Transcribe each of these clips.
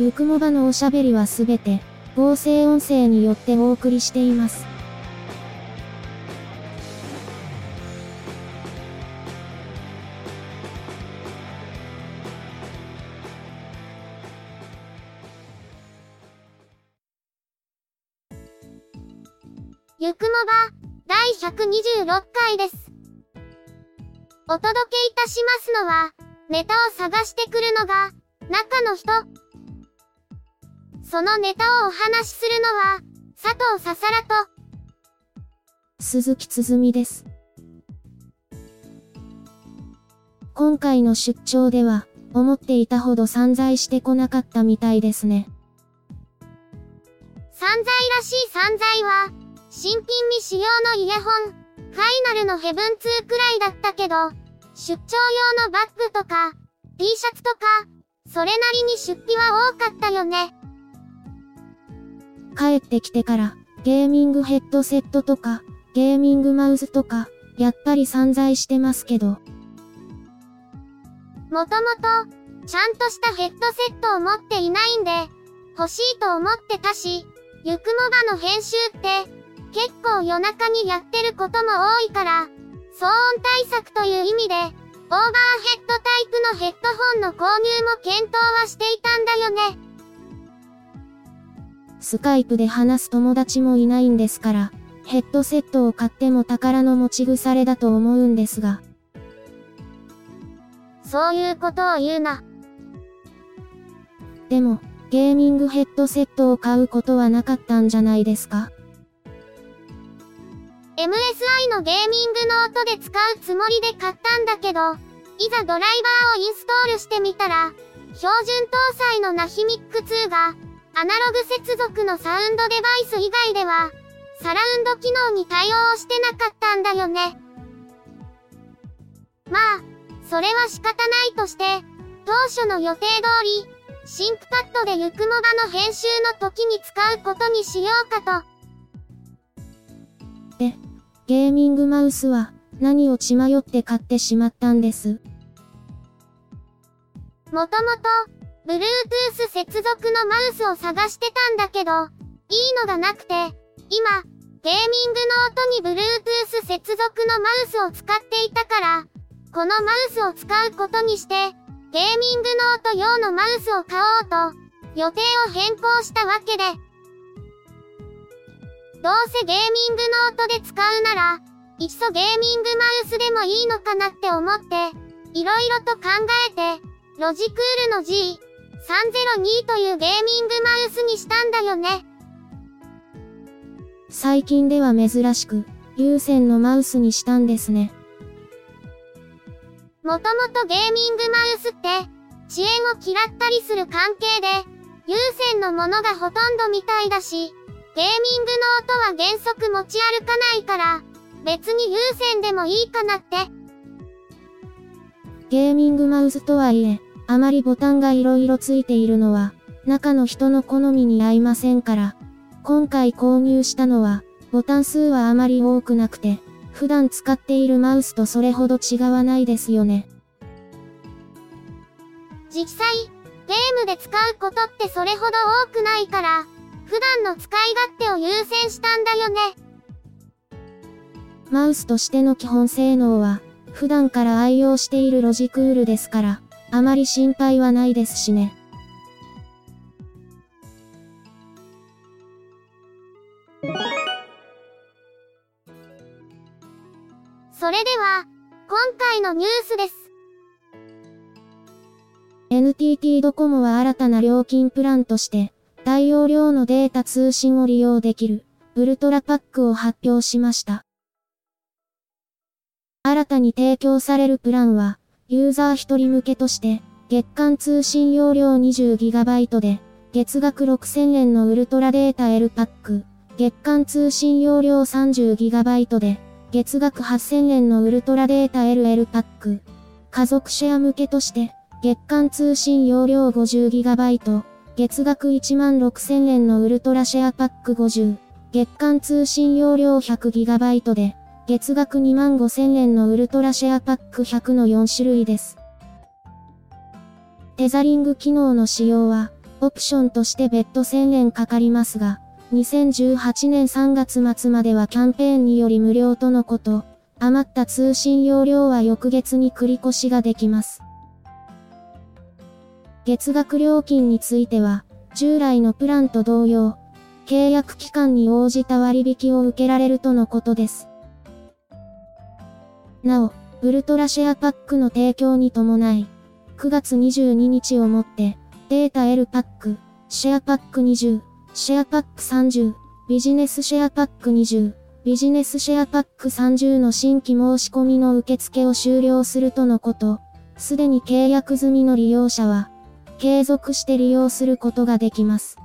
ゆくもばのおしゃべりはすべて、合成音声によってお送りしています。ゆくもば、第126回です。お届けいたしますのは、ネタを探してくるのが、中の人。そのネタをお話しするのは、佐藤ささらと、鈴木つづみです。今回の出張では、思っていたほど散財してこなかったみたいですね。散財らしい散財は、新品未使用のイヤホン、ファイナルのヘブン2くらいだったけど、出張用のバッグとか、T シャツとか、それなりに出費は多かったよね。帰ってきてから、ゲーミングヘッドセットとか、ゲーミングマウスとか、やっぱり散財してますけど、もともと、ちゃんとしたヘッドセットを持っていないんで、欲しいと思ってたし、ゆくもばの編集って、結構夜中にやってることも多いから、騒音対策という意味で、オーバーヘッドタイプのヘッドホンの購入も検討はしていたんだよね。スカイプで話す友達もいないんですから、ヘッドセットを買っても宝の持ち腐れだと思うんですが、そういうことを言うな。でも、ゲーミングヘッドセットを買うことはなかったんじゃないですか？MSI のゲーミングの音で使うつもりで買ったんだけど、いざドライバーをインストールしてみたら、標準搭載のナヒミック2が、アナログ接続のサウンドデバイス以外では、サラウンド機能に対応してなかったんだよね。まあ、それは仕方ないとして、当初の予定通り、シンクパッドでゆくもばの編集の時に使うことにしようかと。で、ゲーミングマウスは、何を血迷って買ってしまったんです？もともと、Bluetooth 接続のマウスを探してたんだけど、いいのがなくて、今、ゲーミングの音に Bluetooth 接続のマウスを使っていたから、このマウスを使うことにして、ゲーミングの音用のマウスを買おうと、予定を変更したわけで。どうせゲーミングの音で使うなら、いっそゲーミングマウスでもいいのかなって思って、いろいろと考えて、ロジクールの G G302 というゲーミングマウスにしたんだよね。最近では珍しく、有線のマウスにしたんですね。もともとゲーミングマウスって、遅延を嫌ったりする関係で、有線のものがほとんどみたいだし、ゲーミングの音は原則持ち歩かないから、別に有線でもいいかなって。ゲーミングマウスとはいえ、あまりボタンが色々ついているのは、中の人の好みに合いませんから、今回購入したのは、ボタン数はあまり多くなくて、普段使っているマウスとそれほど違わないですよね。実際、ゲームで使うことってそれほど多くないから、普段の使い勝手を優先したんだよね。マウスとしての基本性能は、普段から愛用しているロジクールですから、あまり心配はないですしね。それでは、今回のニュースです。NTT ドコモは新たな料金プランとして、大容量のデータ通信を利用できる、ウルトラパックを発表しました。新たに提供されるプランは、ユーザー一人向けとして、月間通信容量 20GB で、月額6000円のウルトラデータ L パック、月間通信容量 30GB で、月額8000円のウルトラデータ LL パック、家族シェア向けとして、月間通信容量 50GB、月額16000円のウルトラシェアパック50、月間通信容量 100GB で、月額2万5000円のウルトラシェアパック100の4種類です。テザリング機能の使用は、オプションとして別途1000円かかりますが、2018年3月末まではキャンペーンにより無料とのこと、余った通信容量は翌月に繰り越しができます。月額料金については、従来のプランと同様、契約期間に応じた割引を受けられるとのことです。なお、ウルトラシェアパックの提供に伴い、9月22日をもって、データ L パック、シェアパック20、シェアパック30、ビジネスシェアパック20、ビジネスシェアパック30の新規申し込みの受付を終了するとのこと。すでに契約済みの利用者は、継続して利用することができます。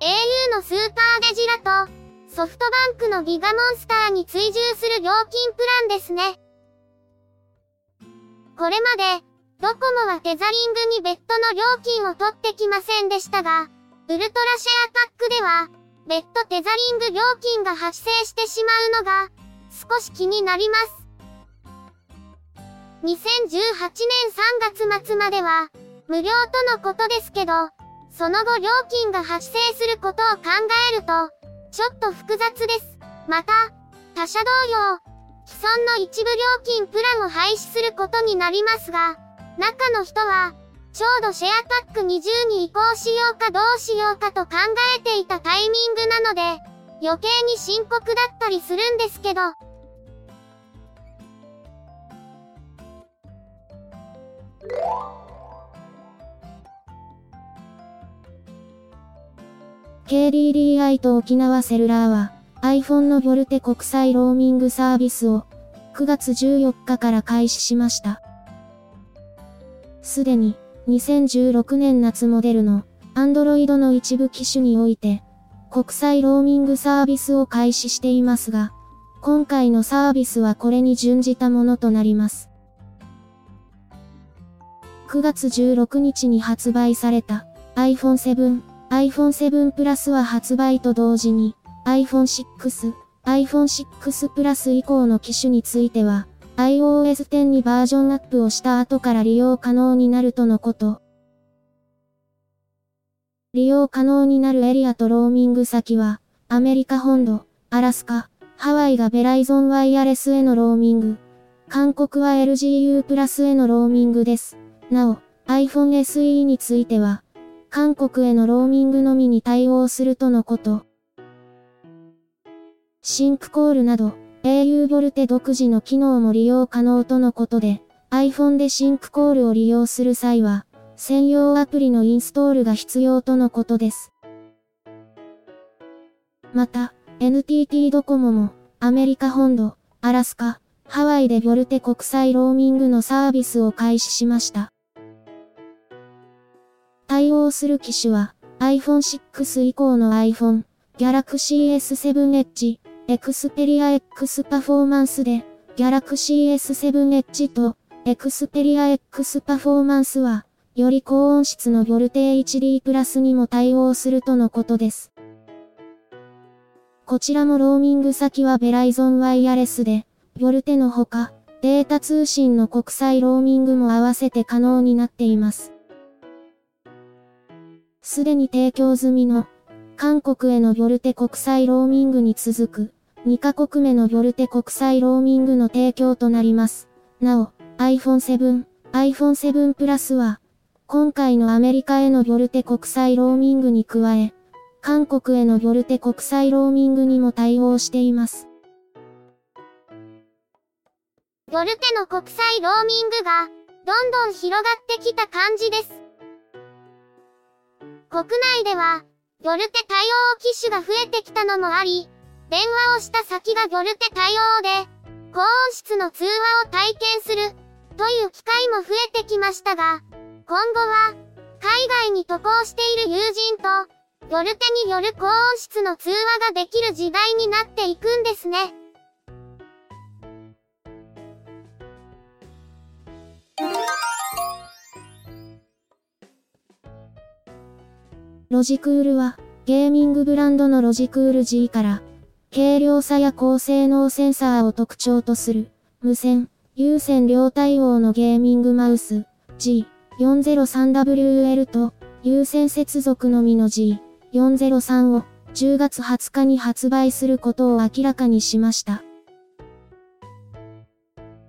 au のスーパーデジラと、ソフトバンクのギガモンスターに追従する料金プランですね。これまで、ドコモはテザリングに別途の料金を取ってきませんでしたが、ウルトラシェアパックでは、別途テザリング料金が発生してしまうのが、少し気になります。2018年3月末までは、無料とのことですけど、その後料金が発生することを考えると、ちょっと複雑です。また、他社同様、既存の一部料金プランを廃止することになりますが、中の人は、ちょうどシェアパック20に移行しよ。うかどうしよ。うかと考えていたタイミングなので、余計に深刻だったりするんですけど。KDDI と沖縄セルラーは iPhone のボルテ国際ローミングサービスを9月14日から開始しました。すでに、2016年夏モデルの、Android の一部機種において、国際ローミングサービスを開始していますが、今回のサービスはこれに準じたものとなります。9月16日に発売された iPhone 7、iPhone 7 Plus は発売と同時に iPhone 6、iPhone 6 Plus 以降の機種については iOS 10にバージョンアップをした後から利用可能になるとのこと。利用可能になるエリアとローミング先は、アメリカ本土、アラスカ、ハワイがベライゾンワイヤレスへのローミング。韓国は LGU プラスへのローミングです。なお、iPhone SE については、韓国へのローミングのみに対応するとのこと。シンクコールなど、au ボルテ独自の機能も利用可能とのことで、iPhone でシンクコールを利用する際は、専用アプリのインストールが必要とのことです。また、NTT ドコモも、アメリカ本土、アラスカ、ハワイでボルテ国際ローミングのサービスを開始しました。対応する機種は、iPhone 6以降の iPhone、Galaxy S7 Edge、 Xperia X Performance で、Galaxy S7 Edge と、 Xperia X Performance は、より高音質のボルテ HD プラスにも対応するとのことです。こちらもローミング先は Verizon Wireless で、 VoLTE のほか、データ通信の国際ローミングも合わせて可能になっています。すでに提供済みの韓国へのボルテ国際ローミングに続く、2カ国目のボルテ国際ローミングの提供となります。なお、iPhone 7、iPhone 7 Plus は、今回のアメリカへのボルテ国際ローミングに加え、韓国へのボルテ国際ローミングにも対応しています。ボルテの国際ローミングが、どんどん広がってきた感じです。国内では、ョルテ対応機種が増えてきたのもあり、電話をした先がョルテ対応で、高音質の通話を体験する、という機会も増えてきましたが、今後は、海外に渡航している友人と、夜手による高音質の通話ができる時代になっていくんですね。ロジクールは、ゲーミングブランドのロジクール G から、軽量さや高性能センサーを特徴とする、無線、有線両対応のゲーミングマウス、G403WL と、有線接続のみの G403 を、10月20日に発売することを明らかにしました。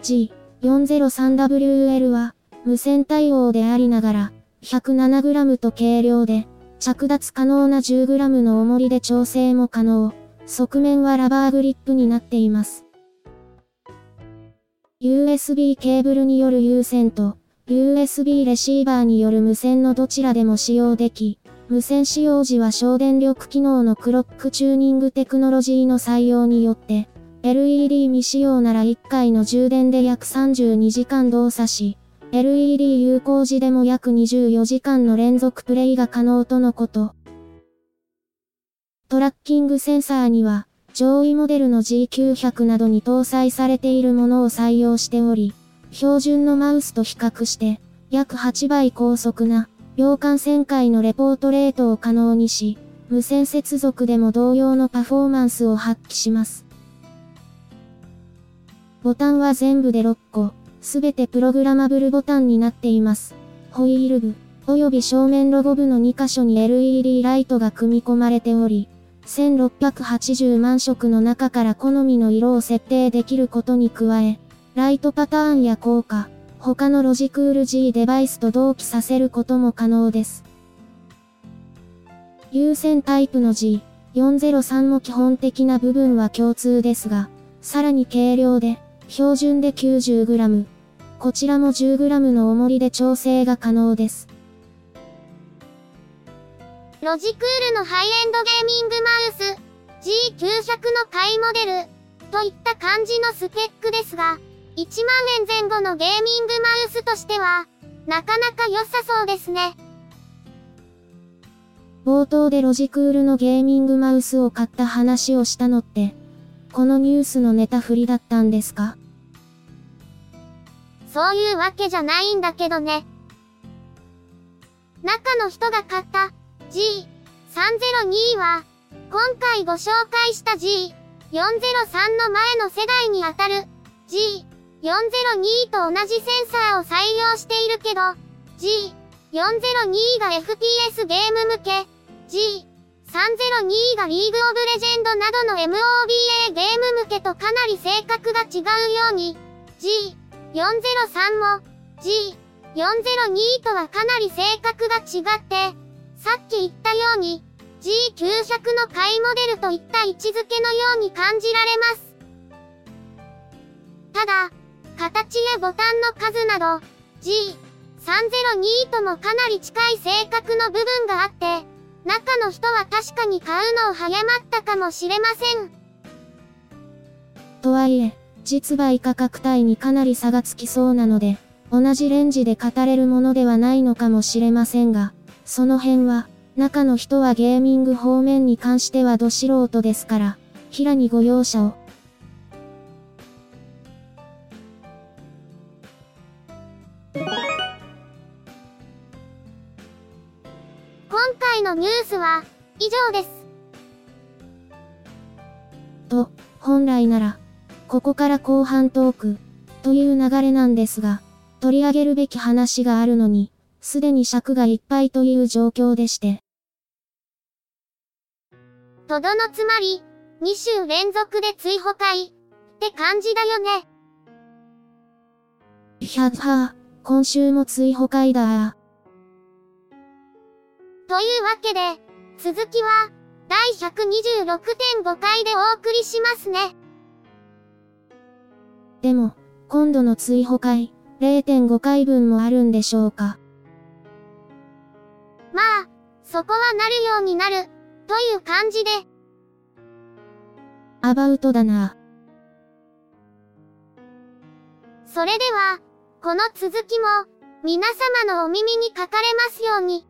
G403WL は、無線対応でありながら、107g と軽量で、着脱可能な 10g の重りで調整も可能。側面はラバーグリップになっています。USB ケーブルによる有線と USB レシーバーによる無線のどちらでも使用でき、無線使用時は省電力機能のクロックチューニングテクノロジーの採用によって、LED 未使用なら1回の充電で約32時間動作し、LED 有効時でも約24時間の連続プレイが可能とのこと。トラッキングセンサーには、上位モデルの G900 などに搭載されているものを採用しており、標準のマウスと比較して、約8倍高速な、秒間1000回のレポートレートを可能にし、無線接続でも同様のパフォーマンスを発揮します。ボタンは全部で6個。すべてプログラマブルボタンになっています。ホイール部、及び正面ロゴ部の2箇所に LED ライトが組み込まれており、1680万色の中から好みの色を設定できることに加え、ライトパターンや効果、他のロジクール G デバイスと同期させることも可能です。有線タイプの G403 も基本的な部分は共通ですが、さらに軽量で、標準で 90g、こちらも 10g の重りで調整が可能です。ロジクールのハイエンドゲーミングマウス G900 の買いモデルといった感じのスペックですが、1万円前後のゲーミングマウスとしては、なかなか良さそうですね。冒頭でロジクールのゲーミングマウスを買った話をしたのって、このニュースのネタ振りだったんですか？そういうわけじゃないんだけどね。中の人が買った G302 は、今回ご紹介した G403 の前の世代にあたる G402 と同じセンサーを採用しているけど、G402 が FPS ゲーム向け、G302 がリーグオブレジェンドなどの MOBA ゲーム向けとかなり性格が違うように、G 403も G402 とはかなり性格が違って、さっき言ったように G900 の買いモデルといった位置づけのように感じられます。ただ、形やボタンの数など G302 ともかなり近い性格の部分があって、中の人は確かに買うのを早まったかもしれません。とはいえ、実売価格帯にかなり差がつきそうなので、同じレンジで語れるものではないのかもしれませんが、その辺は、中の人はゲーミング方面に関してはど素人ですから、平にご容赦を。今回のニュースは、以上です。と、本来なら、ここから後半トーク、という流れなんですが、取り上げるべき話があるのに、すでに尺がいっぱいという状況でして。とどのつまり、2週連続で追放会、って感じだよね。ひゃっは今週も追放会だというわけで、続きは、第126.5回でお送りしますね。でも、今度の追放会、0.5回分もあるんでしょうか。まあ、そこはなるようになる、という感じで。アバウトだな。それでは、この続きも、皆様のお耳にかかれますように。